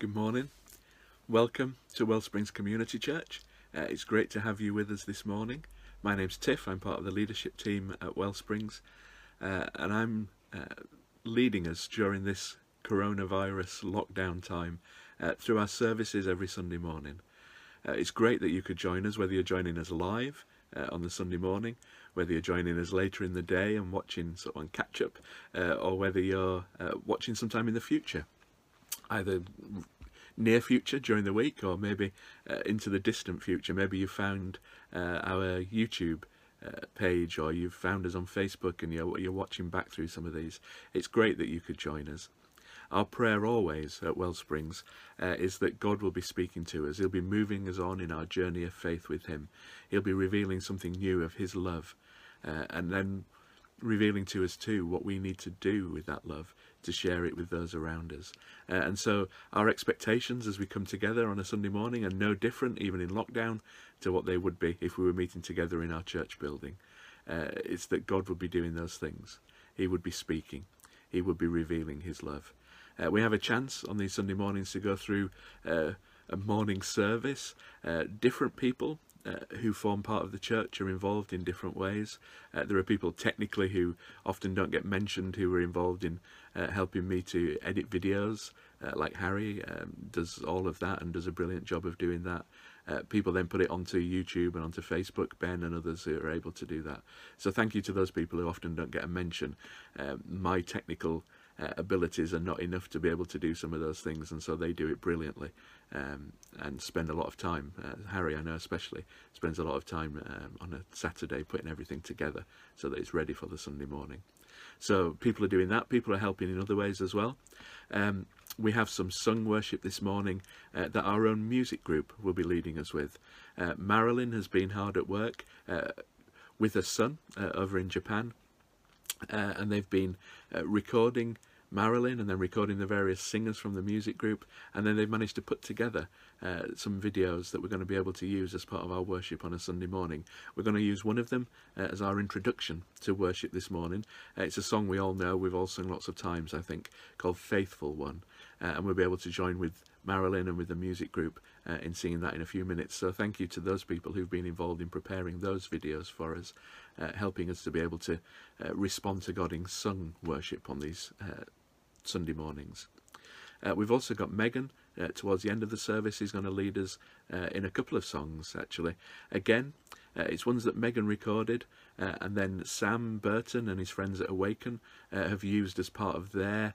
Good morning. Welcome to Wellsprings Community Church. Uh, it's great to have you with us this morning. My name's Tiff. I'm part of the leadership team at Wellsprings, uh, and I'm uh, leading us during this coronavirus lockdown time uh, through our services every Sunday morning. Uh, it's great that you could join us, whether you're joining us live uh, on the Sunday morning, whether you're joining us later in the day and watching sort of on catch up, or whether you're watching sometime in the future either near future during the week or maybe uh, into the distant future. Maybe you found uh, our YouTube uh, page or you've found us on Facebook and you're, you're watching back through some of these. It's great that you could join us. Our prayer always at Wellsprings uh, is that God will be speaking to us. He'll be moving us on in our journey of faith with Him. He'll be revealing something new of His love uh, and then revealing to us too what we need to do with that love to share it with those around us. Uh, and so our expectations as we come together on a Sunday morning are no different, even in lockdown, to what they would be if we were meeting together in our church building. Uh, it's that God would be doing those things. He would be speaking. He would be revealing his love. Uh, we have a chance on these Sunday mornings to go through uh, a morning service. Uh, different people uh, who form part of the church are involved in different ways. Uh, there are people technically who often don't get mentioned who are involved in uh, helping me to edit videos, uh, like Harry um, does all of that and does a brilliant job of doing that. Uh, people then put it onto YouTube and onto Facebook, Ben and others who are able to do that. So thank you to those people who often don't get a mention. Um, my technical uh, abilities are not enough to be able to do some of those things and so they do it brilliantly um, and spend a lot of time uh, Harry I know especially spends a lot of time um, on a Saturday putting everything together so that it's ready for the Sunday morning. So people are doing that. People are helping in other ways as well. Um, we have some sung worship this morning uh, that our own music group will be leading us with. Uh, Marilyn has been hard at work uh, with her son uh, over in Japan and they've been recording Marilyn and then recording the various singers from the music group and then they've managed to put together uh, some videos that we're going to be able to use as part of our worship on a Sunday morning. We're going to use one of them uh, as our introduction to worship this morning. Uh, it's a song we all know, we've all sung lots of times I think, called Faithful One uh, and we'll be able to join with Marilyn and with the music group uh, in singing that in a few minutes. So thank you to those people who've been involved in preparing those videos for us, uh, helping us to be able to respond to God in sung worship on these Sunday mornings. Uh, we've also got Megan uh, towards the end of the service. He's going to lead us uh, in a couple of songs, actually. Again, uh, it's ones that Megan recorded, uh, and then Sam Burton and his friends at Awaken uh, have used as part of their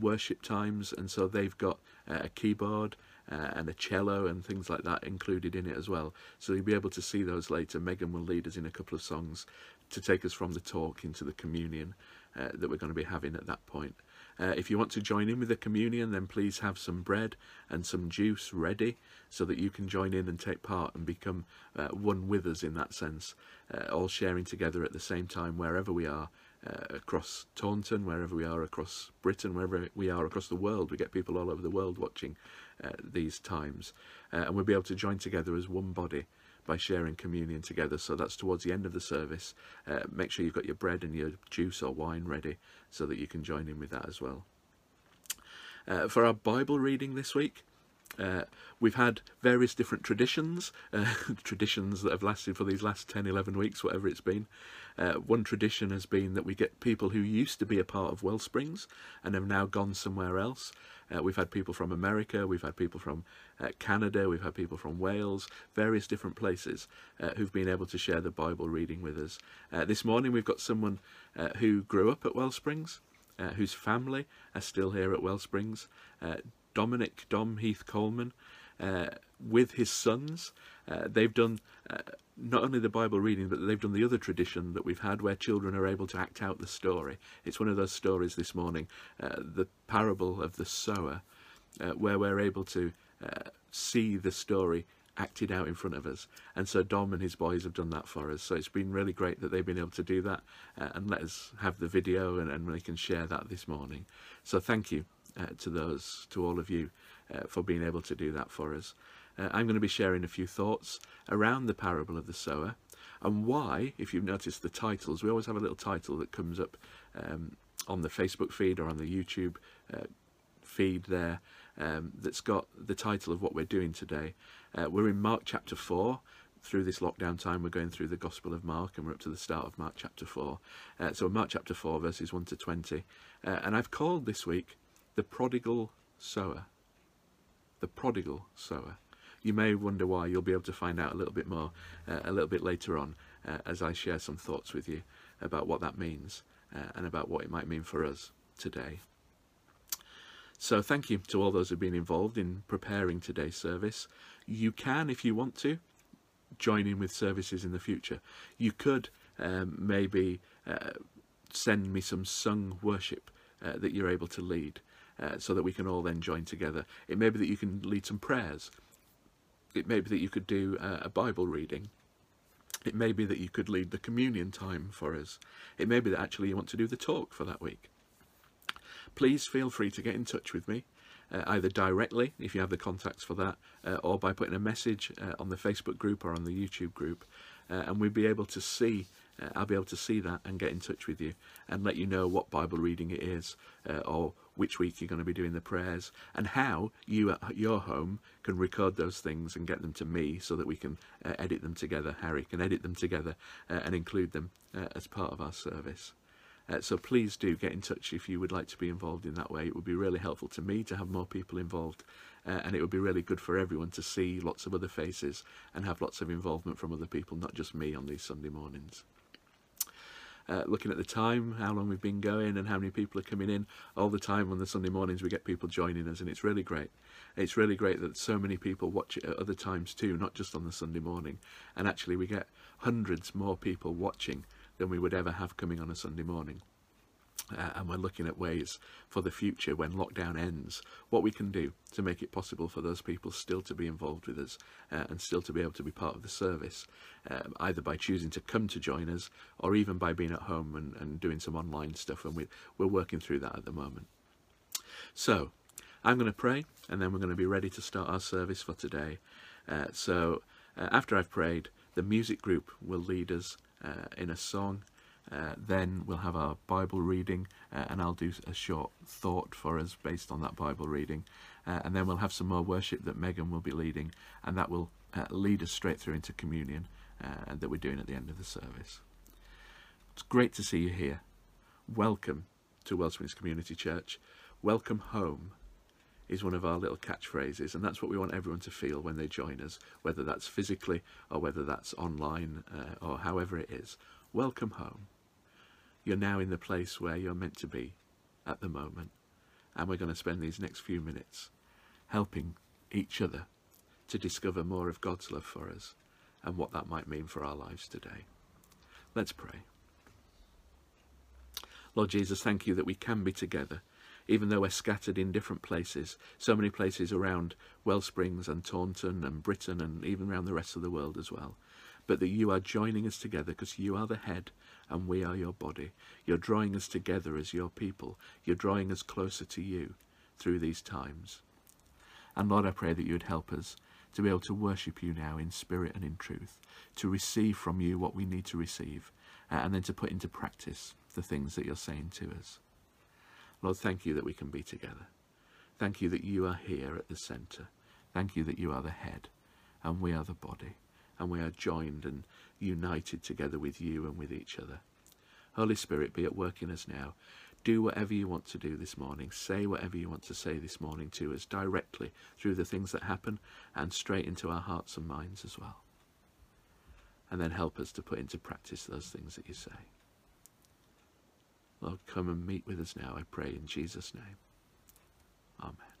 worship times, and so they've got a keyboard and a cello and things like that included in it as well. So you'll be able to see those later. Megan will lead us in a couple of songs to take us from the talk into the communion that we're going to be having at that point. Uh, if you want to join in with the communion, then please have some bread and some juice ready so that you can join in and take part and become uh, one with us in that sense, uh, all sharing together at the same time wherever we are. Uh, across Taunton, wherever we are across Britain, wherever we are across the world, we get people all over the world watching uh, these times, uh, and we'll be able to join together as one body by sharing communion together. So that's towards the end of the service. Uh, make sure you've got your bread and your juice or wine ready so that you can join in with that as well. Uh, for our Bible reading this week, uh, we've had various different traditions, uh, traditions that have lasted for these last 10, 11 weeks, whatever it's been. Uh, one tradition has been that we get people who used to be a part of Wellsprings and have now gone somewhere else. Uh, we've had people from America, we've had people from uh, Canada, we've had people from Wales, various different places uh, who've been able to share the Bible reading with us. Uh, this morning we've got someone uh, who grew up at Wellsprings, whose family are still here at Wellsprings, Dominic Dom Heath Coleman, with his sons. they've done not only the Bible reading, but they've done the other tradition that we've had where children are able to act out the story. It's one of those stories this morning, uh, the parable of the sower, uh, where we're able to uh, see the story acted out in front of us. And so Dom and his boys have done that for us. So it's been really great that they've been able to do that uh, and let us have the video and, and we can share that this morning. So thank you uh, to those, to all of you, uh, for being able to do that for us. Uh, I'm going to be sharing a few thoughts around the parable of the sower and why, if you've noticed the titles, we always have a little title that comes up um, on the Facebook feed or on the YouTube uh, feed there um, that's got the title of what we're doing today. Uh, we're in Mark chapter 4. Through this lockdown time, we're going through the Gospel of Mark and we're up to the start of Mark chapter 4. Uh, so, Mark chapter 4, verses 1 to 20. Uh, and I've called this week the prodigal sower. The prodigal sower. You may wonder why. You'll be able to find out a little bit more uh, a little bit later on uh, as I share some thoughts with you about what that means uh, and about what it might mean for us today. So thank you to all those who've been involved in preparing today's service. You can, if you want to, join in with services in the future. You could um, maybe uh, send me some sung worship uh, that you're able to lead uh, so that we can all then join together. It may be that you can lead some prayers. It may be that you could do uh, a Bible reading. It may be that you could lead the communion time for us. It may be that actually you want to do the talk for that week please feel free to get in touch with me. Uh, either directly, if you have the contacts for that, uh, or by putting a message uh, on the Facebook group or on the YouTube group, uh, and we'll be able to see. Uh, I'll be able to see that and get in touch with you and let you know what Bible reading it is, uh, or which week you're going to be doing the prayers, and how you at your home can record those things and get them to me so that we can edit them together. Harry can edit them together and include them as part of our service. Uh, so please do get in touch if you would like to be involved in that way. It would be really helpful to me to have more people involved uh, and it would be really good for everyone to see lots of other faces and have lots of involvement from other people, not just me on these Sunday mornings. Uh, looking at the time, how long we've been going and how many people are coming in all the time on the Sunday mornings we get people joining us and it's really great. It's really great that so many people watch it at other times too, not just on the Sunday morning. And actually we get hundreds more people watching than we would ever have coming on a Sunday morning. Uh, and we're looking at ways for the future when lockdown ends, what we can do to make it possible for those people still to be involved with us uh, and still to be able to be part of the service, um, either by choosing to come to join us or even by being at home and, and doing some online stuff. And we, we're working through that at the moment. So I'm going to pray and then we're going to be ready to start our service for today. Uh, so uh, after I've prayed, the music group will lead us uh, in a song. Uh, then we'll have our Bible reading, uh, and I'll do a short thought for us based on that Bible reading. Uh, and then we'll have some more worship that Megan will be leading, and that will uh, lead us straight through into communion uh, that we're doing at the end of the service. It's great to see you here. Welcome to Wellsprings Community Church. Welcome home is one of our little catchphrases, and that's what we want everyone to feel when they join us, whether that's physically or whether that's online uh, or however it is. Welcome home. You're now in the place where you're meant to be at the moment, and we're going to spend these next few minutes helping each other to discover more of God's love for us and what that might mean for our lives today. Let's pray. Lord Jesus, thank you that we can be together even though we're scattered in different places, so many places around Wellsprings and Taunton and Britain and even around the rest of the world as well. But that you are joining us together because you are the head and we are your body. You're drawing us together as your people. You're drawing us closer to you through these times. And Lord, I pray that you would help us to be able to worship you now in spirit and in truth, to receive from you what we need to receive, uh, and then to put into practice the things that you're saying to us. Lord, thank you that we can be together. Thank you that you are here at the centre. Thank you that you are the head and we are the body and we are joined and united together with you and with each other. Holy Spirit, be at work in us now. Do whatever you want to do this morning. Say whatever you want to say this morning to us directly through the things that happen and straight into our hearts and minds as well. And then help us to put into practice those things that you say. Lord, come and meet with us now, I pray in Jesus' name. Amen.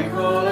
thankful.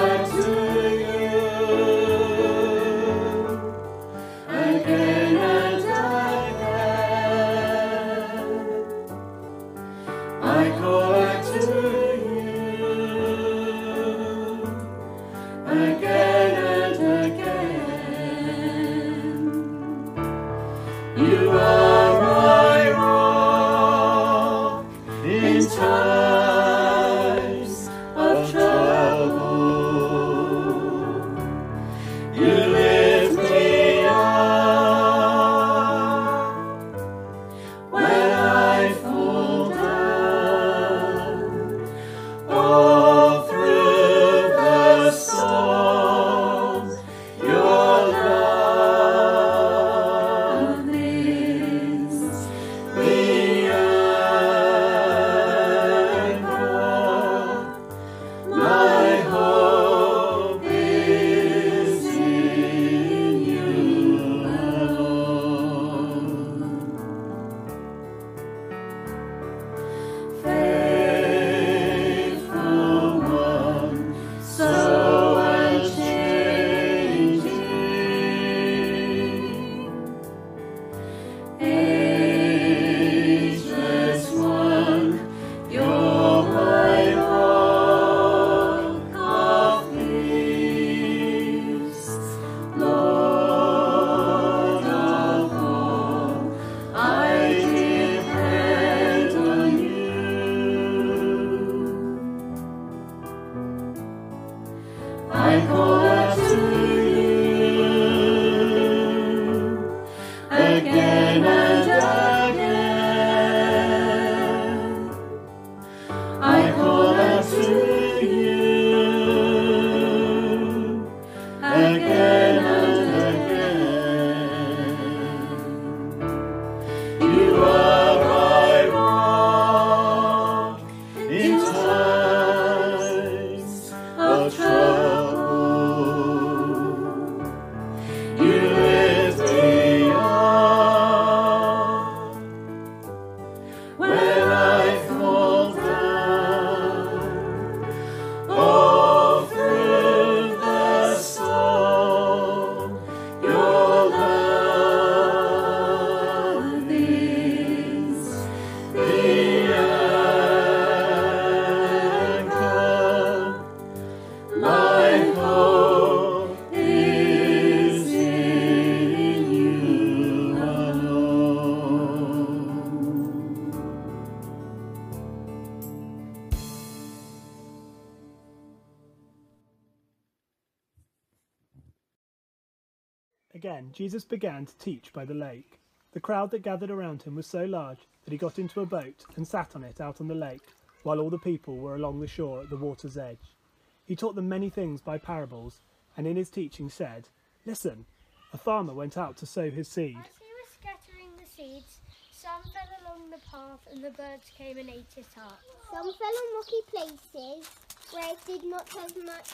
Again, Jesus began to teach by the lake. The crowd that gathered around him was so large that he got into a boat and sat on it out on the lake, while all the people were along the shore at the water's edge. He taught them many things by parables, and in his teaching said, Listen, a farmer went out to sow his seed. As he was scattering the seeds, some fell along the path and the birds came and ate it up. Some fell on rocky places where it did not have much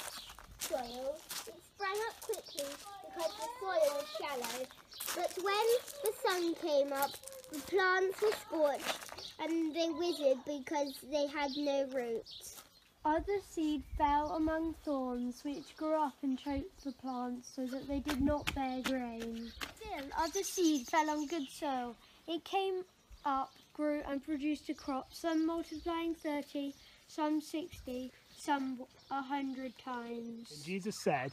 soil. It sprang up quickly because the soil was shallow. But when the sun came up, the plants were scorched and they withered because they had no roots. Other seed fell among thorns, which grew up and choked the plants so that they did not bear grain. Still, other seed fell on good soil. It came up, grew, and produced a crop, some multiplying thirty, some sixty, some a hundred times. And Jesus said,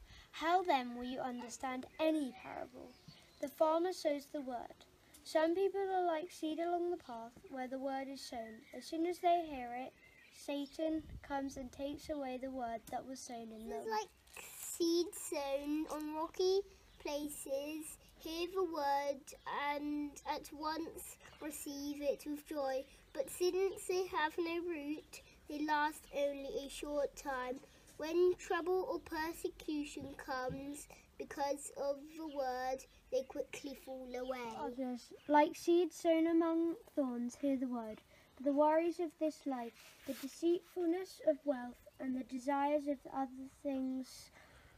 How then will you understand any parable? The farmer sows the word. Some people are like seed along the path where the word is sown. As soon as they hear it, Satan comes and takes away the word that was sown in them. It's like seed sown on rocky places, hear the word and at once receive it with joy. But since they have no root, they last only a short time. When trouble or persecution comes because of the word, they quickly fall away. Others, like seeds sown among thorns, hear the word. But the worries of this life, the deceitfulness of wealth, and the desires of other things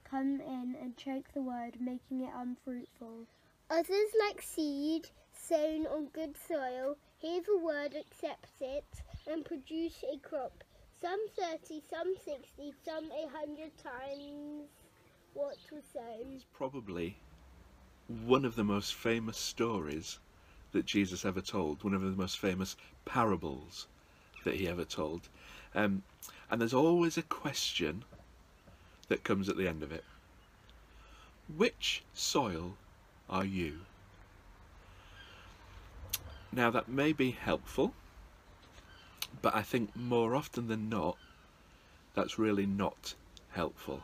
come in and choke the word, making it unfruitful. Others, like seed sown on good soil, hear the word, accept it, and produce a crop. Some thirty, some sixty, some a hundred times what was sown. It's probably one of the most famous stories that Jesus ever told, one of the most famous parables that he ever told. Um, and there's always a question that comes at the end of it. Which soil are you? Now, that may be helpful, but I think more often than not, that's really not helpful.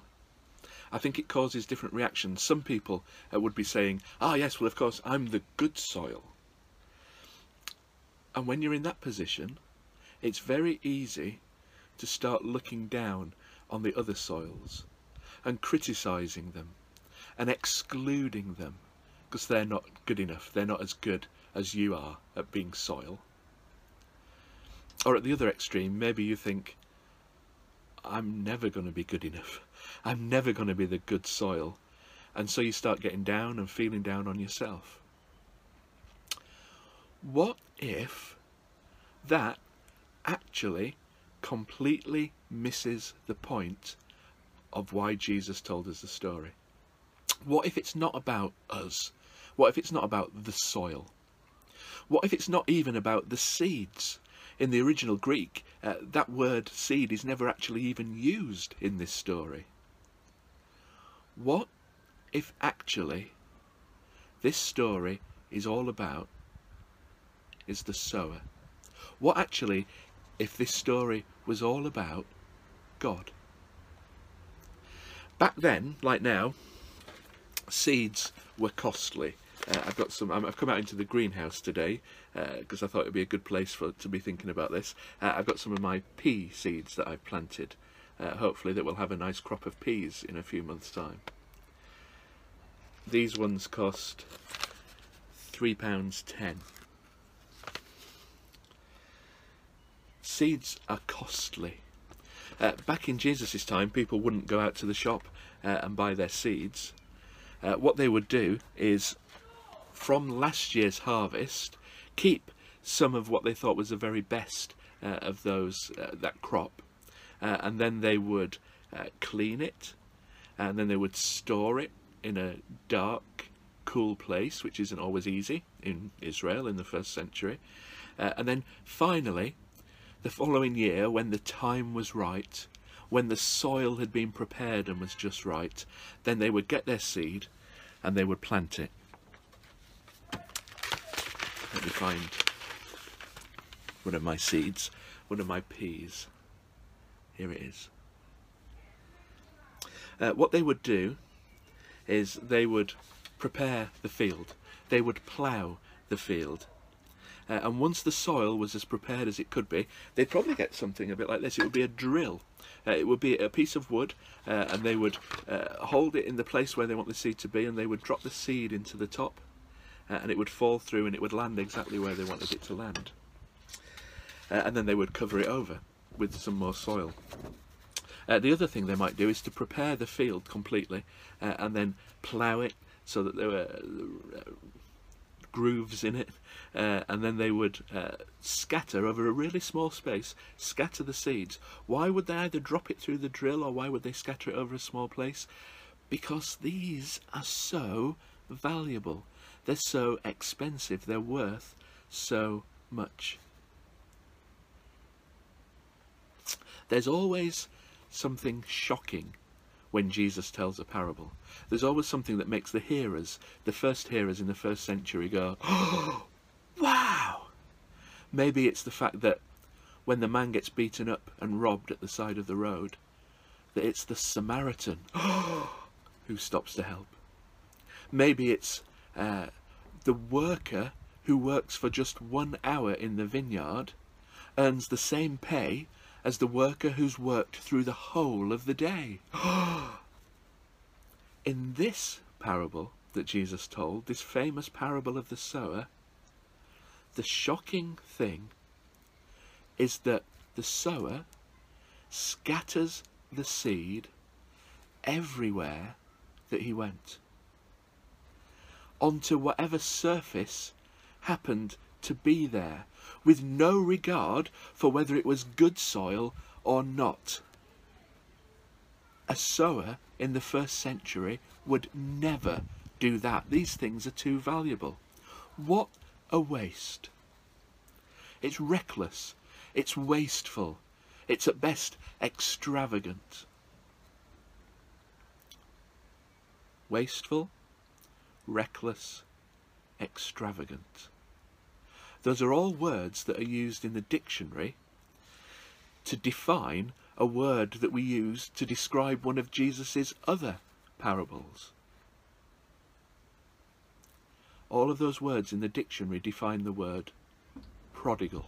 I think it causes different reactions. Some people uh, would be saying, ah, yes, well, of course, I'm the good soil. And when you're in that position, it's very easy to start looking down on the other soils and criticising them and excluding them because they're not good enough. They're not as good as you are at being soil. Or at the other extreme, maybe you think, I'm never going to be good enough. I'm never going to be the good soil. And so you start getting down and feeling down on yourself. What if that actually completely misses the point of why Jesus told us the story? What if it's not about us? What if it's not about the soil? What if it's not even about the seeds? In the original Greek, uh, that word seed is never actually even used in this story. What if actually this story is all about is the sower? What actually if this story was all about God? Back then, like now, seeds were costly. Uh, I've got some. I've come out into the greenhouse today because uh, I thought it'd be a good place for to be thinking about this. Uh, I've got some of my pea seeds that I've planted. Uh, hopefully, that will have a nice crop of peas in a few months' time. These ones cost three pounds ten. Seeds are costly. Uh, back in Jesus' time, people wouldn't go out to the shop uh, and buy their seeds. Uh, what they would do is, from last year's harvest, keep some of what they thought was the very best uh, of those uh, that crop, uh, and then they would clean it, and then they would store it in a dark, cool place, which isn't always easy in Israel in the first century. Uh, and then finally, the following year, when the time was right, when the soil had been prepared and was just right, then they would get their seed and they would plant it. Let me find one of my seeds, one of my peas. Here it is. Uh, what they would do is they would prepare the field. They would plough the field. Uh, and once the soil was as prepared as it could be, they'd probably get something a bit like this. It would be a drill. Uh, it would be a piece of wood, uh, and they would uh, hold it in the place where they want the seed to be, and they would drop the seed into the top, uh, and it would fall through, and it would land exactly where they wanted it to land. Uh, and then they would cover it over with some more soil. Uh, the other thing they might do is to prepare the field completely uh, and then plough it so that there were uh, grooves in it uh, and then they would uh, scatter over a really small space scatter the seeds why would they either drop it through the drill or why would they scatter it over a small place because these are so valuable they're so expensive they're worth so much there's always something shocking when Jesus tells a parable. There's always something that makes the hearers, the first hearers in the first century, go, oh, wow! Maybe it's the fact that when the man gets beaten up and robbed at the side of the road, that it's the Samaritan who stops to help. Maybe it's uh, the worker who works for just one hour in the vineyard, earns the same pay as the worker who's worked through the whole of the day. In this parable that Jesus told, this famous parable of the sower, the shocking thing is that the sower scatters the seed everywhere that he went onto whatever surface happened to be there with no regard for whether it was good soil or not. A sower in the first century would never do that. These things are too valuable. What a waste. It's reckless. It's wasteful. It's at best extravagant. Wasteful, reckless, extravagant. Those are all words that are used in the dictionary to define a word that we use to describe one of Jesus's other parables. All of those words in the dictionary define the word prodigal.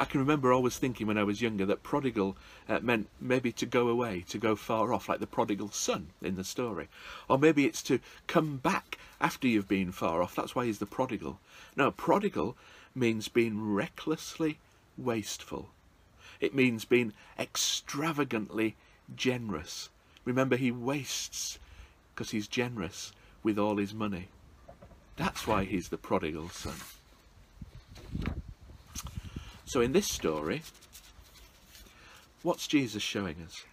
I can remember always thinking when I was younger that prodigal uh, meant maybe to go away, to go far off, like the prodigal son in the story. Or maybe it's to come back after you've been far off. That's why he's the prodigal. No, prodigal means being recklessly wasteful. It means being extravagantly generous. Remember, he wastes because he's generous with all his money. That's why he's the prodigal son. So in this story, what's Jesus showing us?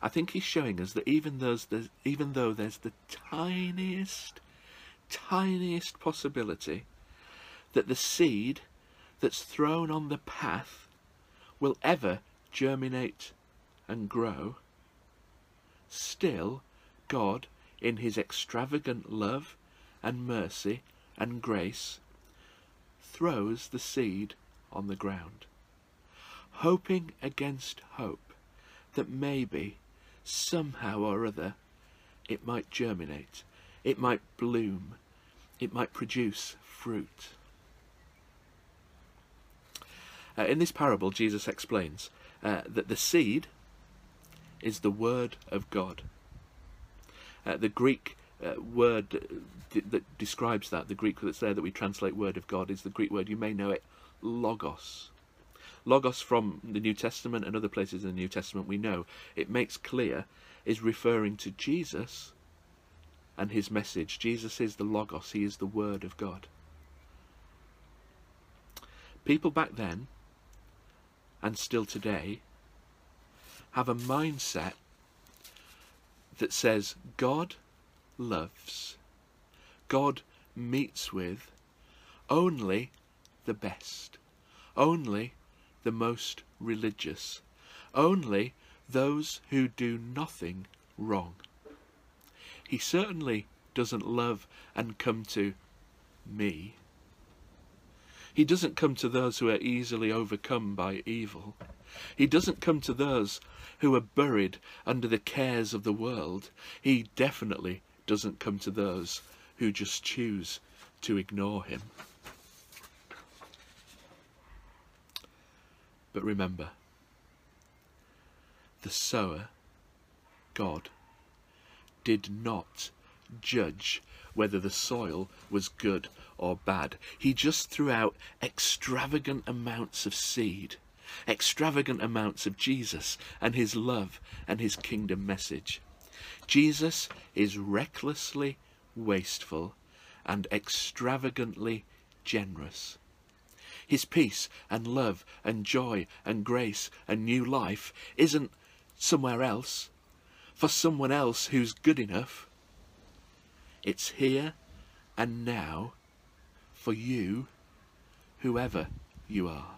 I think he's showing us that even, even though there's the tiniest, tiniest possibility that the seed that's thrown on the path will ever germinate and grow, still God, in his extravagant love and mercy and grace, throws the seed on the ground, hoping against hope that maybe, somehow or other, it might germinate, it might bloom, it might produce fruit. Uh, in this parable, Jesus explains uh, that the seed is the word of God. Uh, the Greek uh, word that describes that, the Greek that's there that we translate word of God, is the Greek word, you may know it, logos. Logos from the New Testament and other places in the New Testament we know, it makes clear, is referring to Jesus and his message. Jesus is the logos, he is the word of God. People back then, and still today, have a mindset that says God loves, God meets with only the best, only the most religious, only those who do nothing wrong. He certainly doesn't love and come to me. He doesn't come to those who are easily overcome by evil. He doesn't come to those who are buried under the cares of the world. He definitely doesn't come to those who just choose to ignore him. But remember, the sower, God, did not judge whether the soil was good or bad. He just threw out extravagant amounts of seed, extravagant amounts of Jesus and his love and his kingdom message. Jesus is recklessly wasteful and extravagantly generous. His peace and love and joy and grace and new life isn't somewhere else, for someone else who's good enough. It's here and now for you, whoever you are.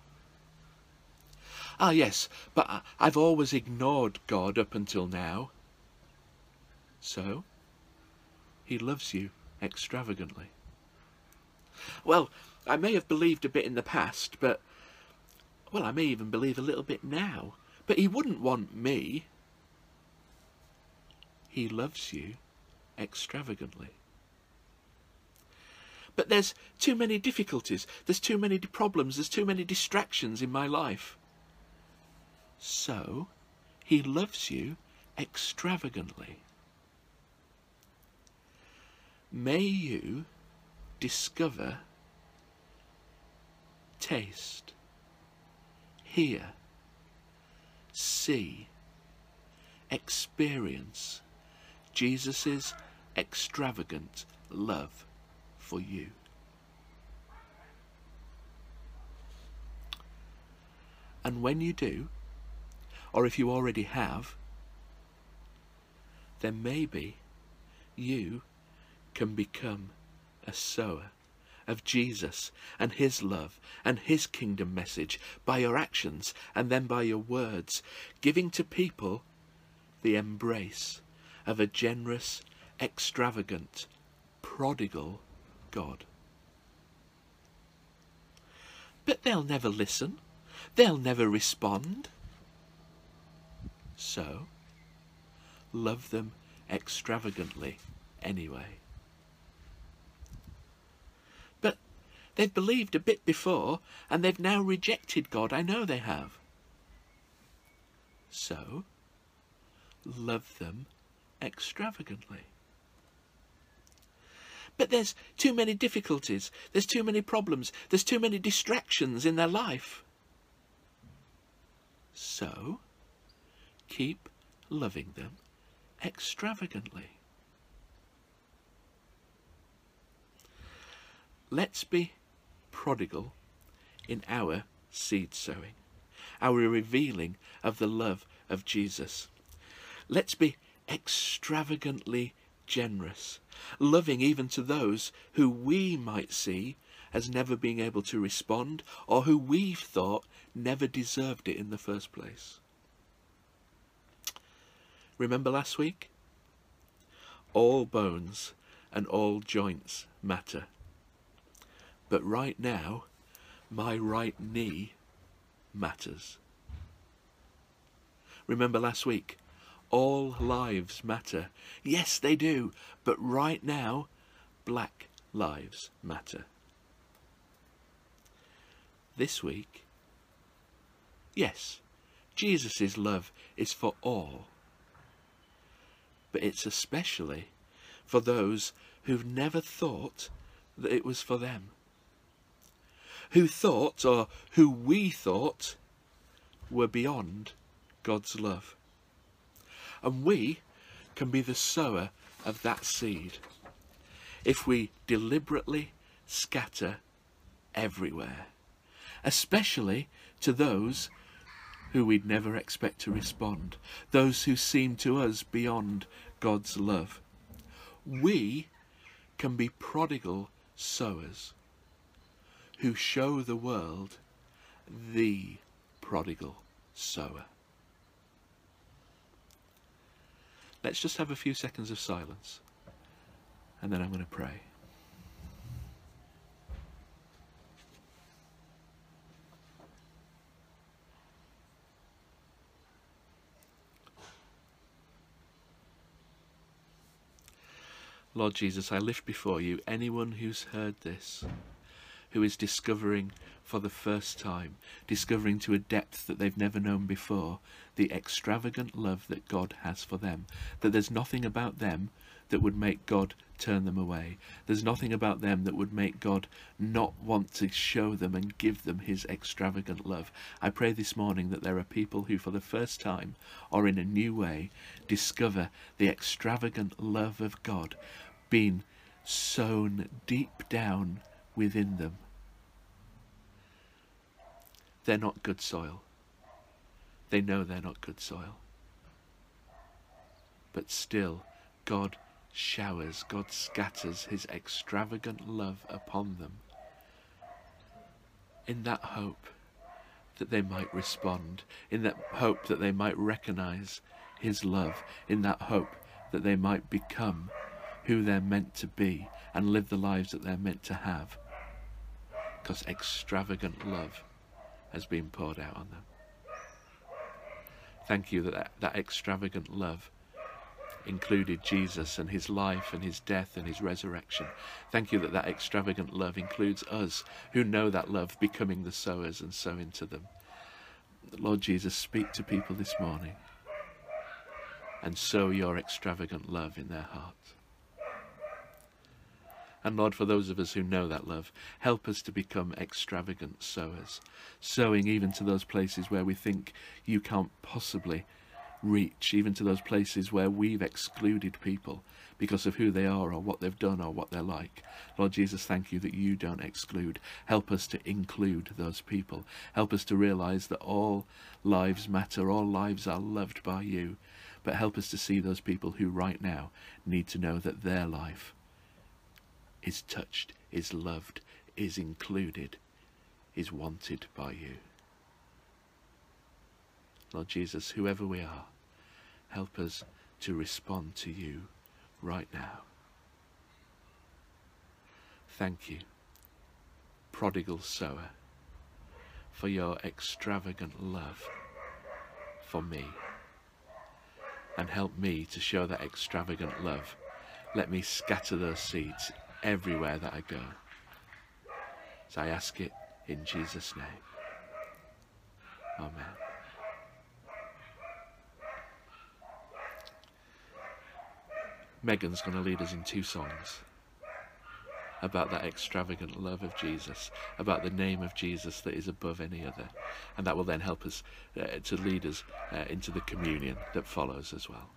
Ah, yes, but I've always ignored God up until now. So, he loves you extravagantly. Well, I may have believed a bit in the past, but, well, I may even believe a little bit now. But he wouldn't want me. He loves you extravagantly. But there's too many difficulties, there's too many problems, there's too many distractions in my life. So, he loves you extravagantly. May you discover taste, hear, see, experience Jesus' extravagant love for you. And when you do, or if you already have, then maybe you can become a sower of Jesus and his love and his kingdom message by your actions and then by your words, giving to people the embrace of a generous, extravagant, prodigal God. But they'll never listen. They'll never respond. So, love them extravagantly anyway. They've believed a bit before, and they've now rejected God. I know they have. So, love them extravagantly. But there's too many difficulties, there's too many problems, there's too many distractions in their life. So, keep loving them extravagantly. Let's be prodigal in our seed sowing, our revealing of the love of Jesus. Let's be extravagantly generous, loving even to those who we might see as never being able to respond or who we've thought never deserved it in the first place. Remember last week? All bones and all joints matter. But right now, my right knee matters. Remember last week? All lives matter. Yes, they do. But right now, black lives matter. This week, yes, Jesus' love is for all. But it's especially for those who've never thought that it was for them who thought, or who we thought, were beyond God's love. And we can be the sower of that seed if we deliberately scatter everywhere, especially to those who we'd never expect to respond, those who seem to us beyond God's love. We can be prodigal sowers who show the world the prodigal sower. Let's just have a few seconds of silence and then I'm going to pray. Lord Jesus, I lift before you anyone who's heard this, who is discovering for the first time, discovering to a depth that they've never known before, the extravagant love that God has for them. That there's nothing about them that would make God turn them away. There's nothing about them that would make God not want to show them and give them his extravagant love. I pray this morning that there are people who, for the first time or in a new way, discover the extravagant love of God being sown deep down within them. They're not good soil. They know they're not good soil. But still, God showers, God scatters his extravagant love upon them in that hope that they might respond, in that hope that they might recognize his love, in that hope that they might become who they're meant to be and live the lives that they're meant to have. Because extravagant love has been poured out on them. Thank you that, that extravagant love included Jesus and his life and his death and his resurrection. Thank you that that extravagant love includes us who know that love becoming the sowers and sow into them. Lord Jesus, speak to people this morning and sow your extravagant love in their hearts. And Lord, for those of us who know that love, help us to become extravagant sowers, sowing even to those places where we think you can't possibly reach, even to those places where we've excluded people because of who they are or what they've done or what they're like. Lord Jesus, thank you that you don't exclude. Help us to include those people. Help us to realize that all lives matter, all lives are loved by you. But help us to see those people who right now need to know that their life is touched, is loved, is included, is wanted by you. Lord Jesus, whoever we are, help us to respond to you right now. Thank you, prodigal sower, for your extravagant love for me. And help me to show that extravagant love. Let me scatter those seeds everywhere that I go. So I ask it in Jesus' name. Amen. Megan's going to lead us in two songs about that extravagant love of Jesus, about the name of Jesus that is above any other. And that will then help us uh, to lead us uh, into the communion that follows as well.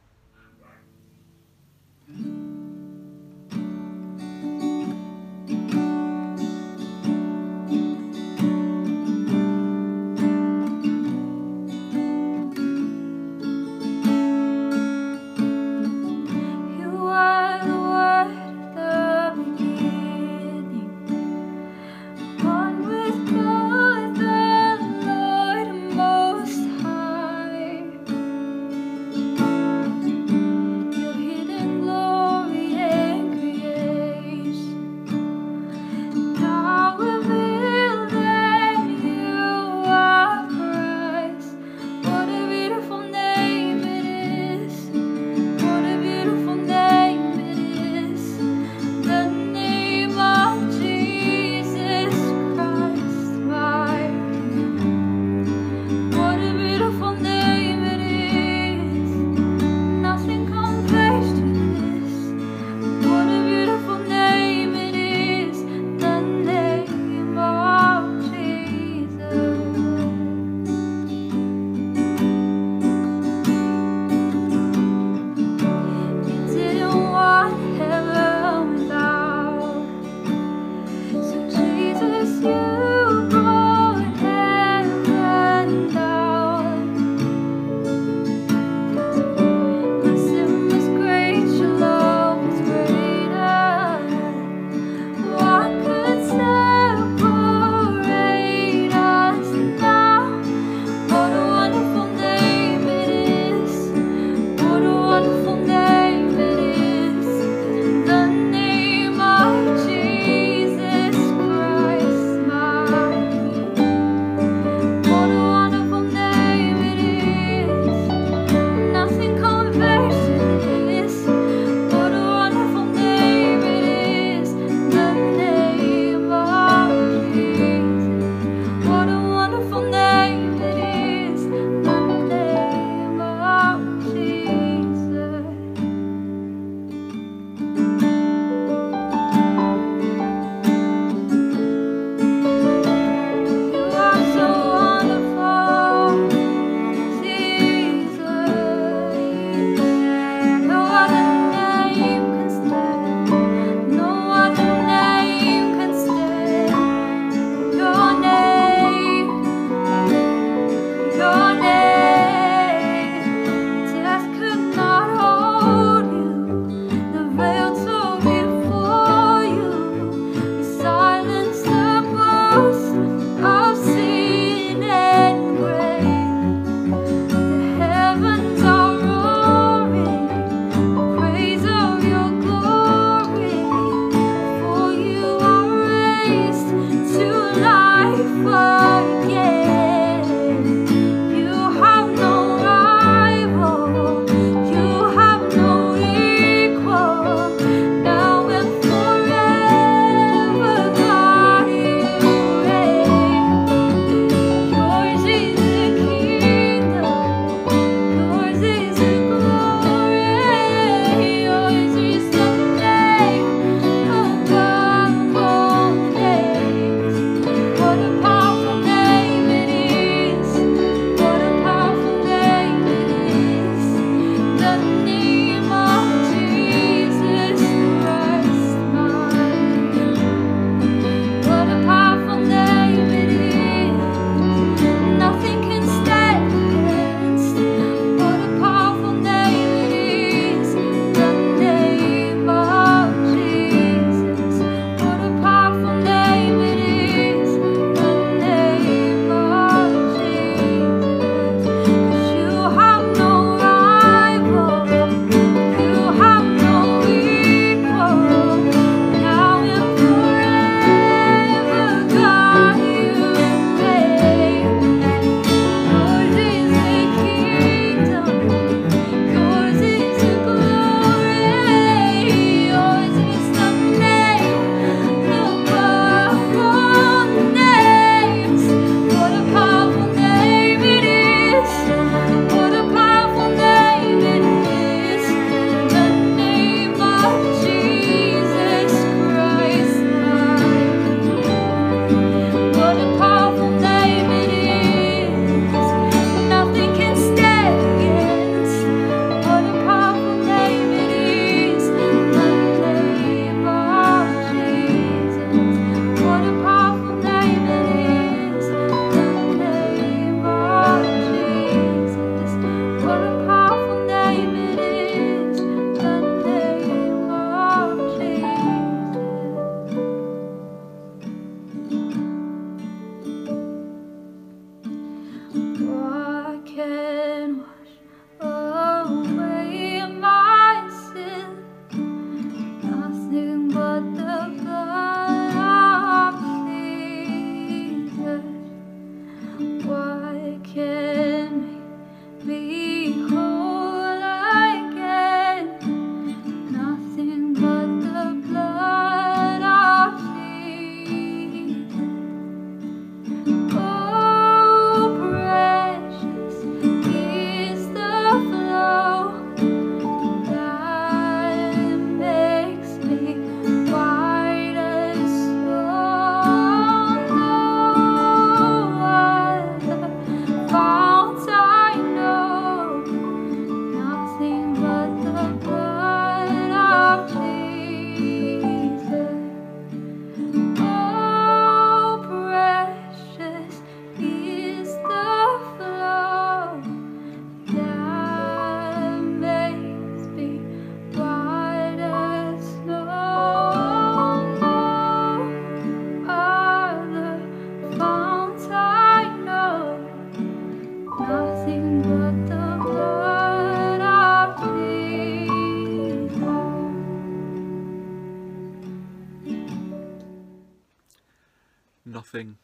Nothing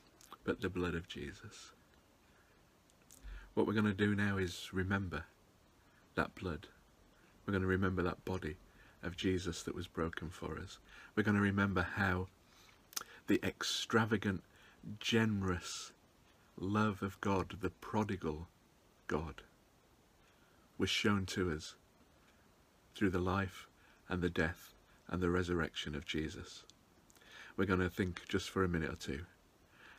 but the blood of Jesus. What we're going to do now is remember that blood. We're going to remember that body of Jesus that was broken for us. We're going to remember how the extravagant, generous love of God, the prodigal God, was shown to us through the life and the death and the resurrection of Jesus. We're going to think just for a minute or two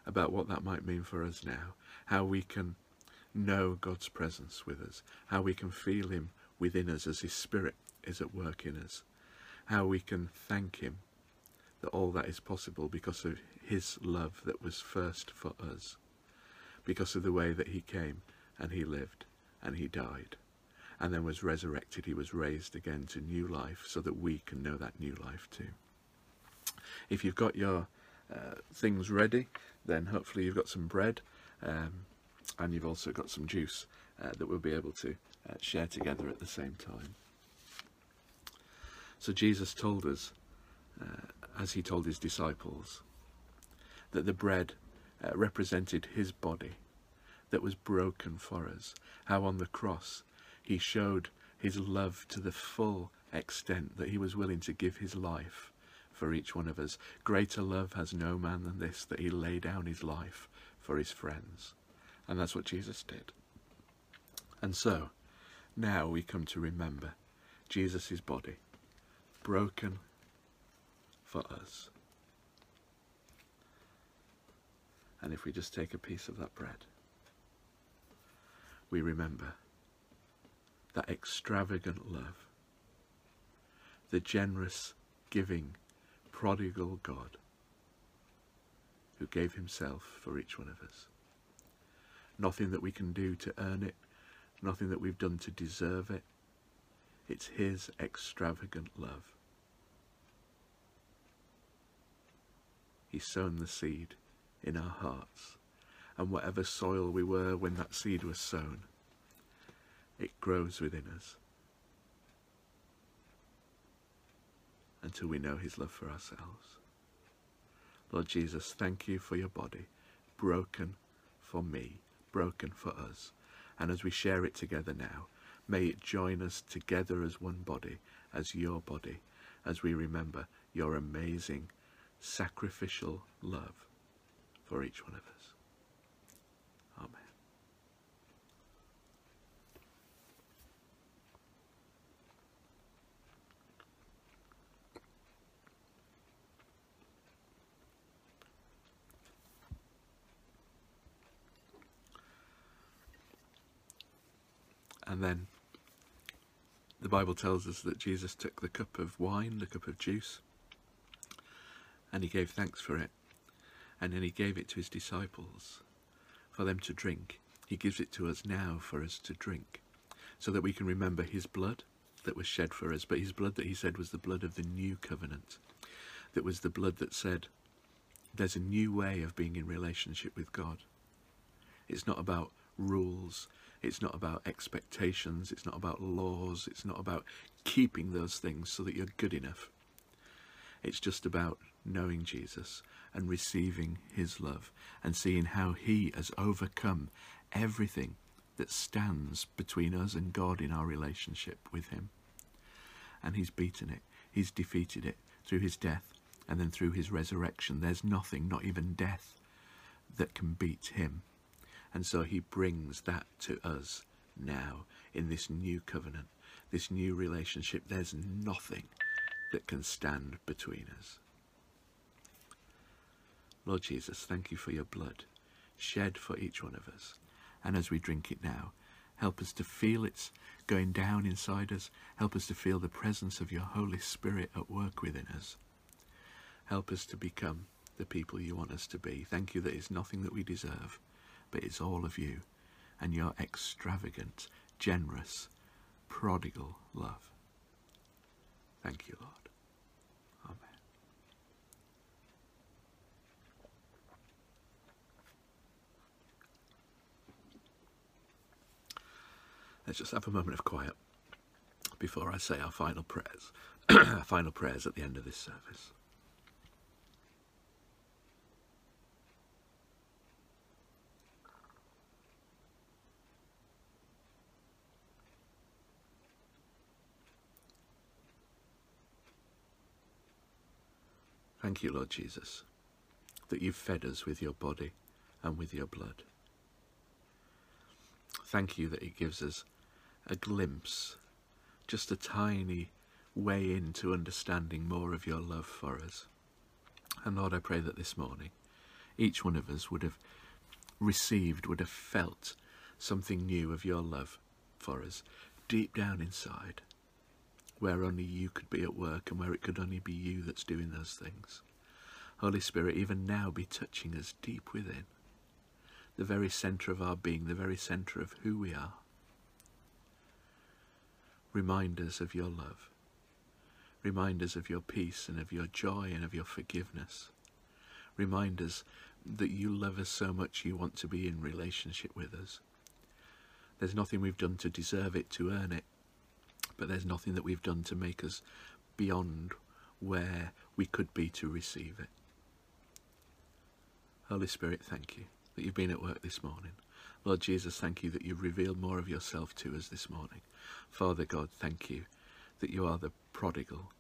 about what that might mean for us now, how we can know God's presence with us, how we can feel Him within us as His Spirit is at work in us, how we can thank Him that all that is possible because of His love that was first for us, because of the way that He came and He lived and He died and then was resurrected. He was raised again to new life so that we can know that new life too. If you've got your uh, things ready, then hopefully you've got some bread um, and you've also got some juice uh, that we'll be able to uh, share together at the same time. So Jesus told us, uh, as he told his disciples, that the bread uh, represented his body that was broken for us, how on the cross he showed his love to the full extent that he was willing to give his life for each one of us. Greater love has no man than this, that he lay down his life for his friends. And that's what Jesus did. And so, now we come to remember Jesus' body, broken for us. And if we just take a piece of that bread, we remember that extravagant love, the generous, giving, prodigal God who gave himself for each one of us. Nothing that we can do to earn it, nothing that we've done to deserve it. It's his extravagant love. He's sown the seed in our hearts, and whatever soil we were when that seed was sown, it grows within us until we know his love for ourselves. Lord Jesus, thank you for your body, broken for me, broken for us. And as we share it together now, may it join us together as one body, as your body, as we remember your amazing sacrificial love for each one of us. And then the Bible tells us that Jesus took the cup of wine, the cup of juice, and he gave thanks for it. And then he gave it to his disciples for them to drink. He gives it to us now for us to drink, so that we can remember his blood that was shed for us, but his blood that he said was the blood of the new covenant, that was the blood that said there's a new way of being in relationship with God. It's not about rules, it's not about expectations, it's not about laws, it's not about keeping those things so that you're good enough. It's just about knowing Jesus and receiving his love and seeing how he has overcome everything that stands between us and God in our relationship with him. And he's beaten it, he's defeated it through his death and then through his resurrection. There's nothing, not even death, that can beat him. And so he brings that to us now in this new covenant, this new relationship. There's nothing that can stand between us. Lord Jesus, thank you for your blood shed for each one of us. And as we drink it now, help us to feel it's going down inside us. Help us to feel the presence of your Holy Spirit at work within us. Help us to become the people you want us to be. Thank you that it's nothing that we deserve, but it's all of you and your extravagant, generous, prodigal love. Thank you, Lord. Amen. Let's just have a moment of quiet before I say our final prayers. our final prayers at the end of this service. Thank you, Lord Jesus, that you've fed us with your body and with your blood. Thank you that it gives us a glimpse, just a tiny way into understanding more of your love for us. And Lord, I pray that this morning each one of us would have received, would have felt something new of your love for us deep down inside, where only you could be at work and where it could only be you that's doing those things. Holy Spirit, even now be touching us deep within, the very centre of our being, the very centre of who we are. Remind us of your love. Remind us of your peace and of your joy and of your forgiveness. Remind us that you love us so much you want to be in relationship with us. There's nothing we've done to deserve it, to earn it, but there's nothing that we've done to make us beyond where we could be to receive it. Holy Spirit, thank you that you've been at work this morning. Lord Jesus, thank you that you've revealed more of yourself to us this morning. Father God, thank you that you are the prodigal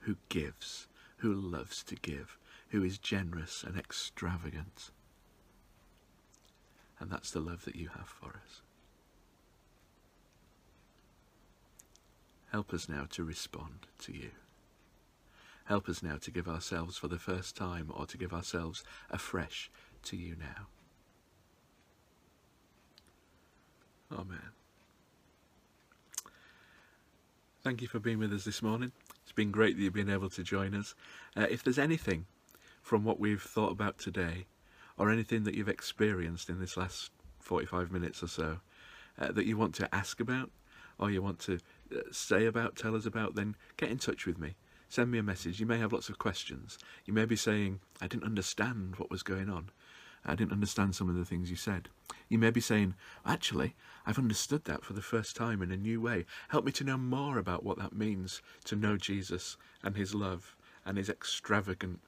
who gives, who loves to give, who is generous and extravagant. And that's the love that you have for us. Help us now to respond to you. Help us now to give ourselves for the first time or to give ourselves afresh to you now. Amen. Thank you for being with us this morning. It's been great that you've been able to join us. Uh, if there's anything from what we've thought about today, or anything that you've experienced in this last 45 minutes or so, uh, that you want to ask about, or you want to say about, tell us about, then get in touch with me. Send me a message. You may have lots of questions. You may be saying, I didn't understand what was going on. I didn't understand some of the things you said. You may be saying, actually, I've understood that for the first time in a new way. Help me to know more about what that means to know Jesus and his love and his extravagant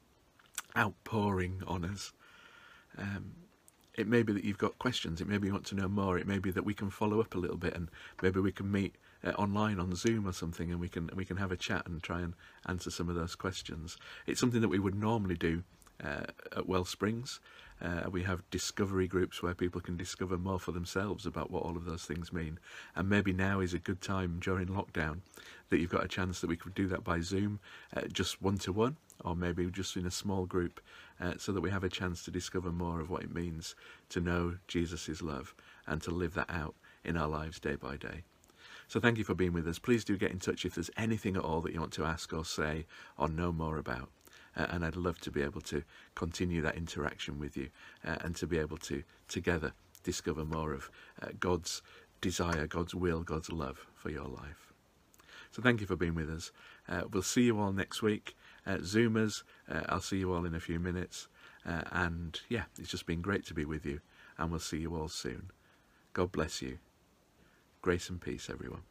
outpouring on us. Um, it may be that you've got questions. It may be you want to know more. It may be that we can follow up a little bit, and maybe we can meet uh, online on Zoom or something, and we can we can have a chat and try and answer some of those questions. It's something that we would normally do uh, at Wellsprings. Uh, we have discovery groups where people can discover more for themselves about what all of those things mean. And maybe now is a good time during lockdown that you've got a chance that we could do that by Zoom, uh, just one to one, or maybe just in a small group, uh, so that we have a chance to discover more of what it means to know Jesus' love and to live that out in our lives day by day. So thank you for being with us. Please do get in touch if there's anything at all that you want to ask or say or know more about. Uh, and I'd love to be able to continue that interaction with you uh, and to be able to together discover more of uh, God's desire, God's will, God's love for your life. So thank you for being with us. Uh, we'll see you all next week. Uh, Zoomers, uh, I'll see you all in a few minutes. and yeah, it's just been great to be with you, and we'll see you all soon. God bless you. Grace and peace, everyone.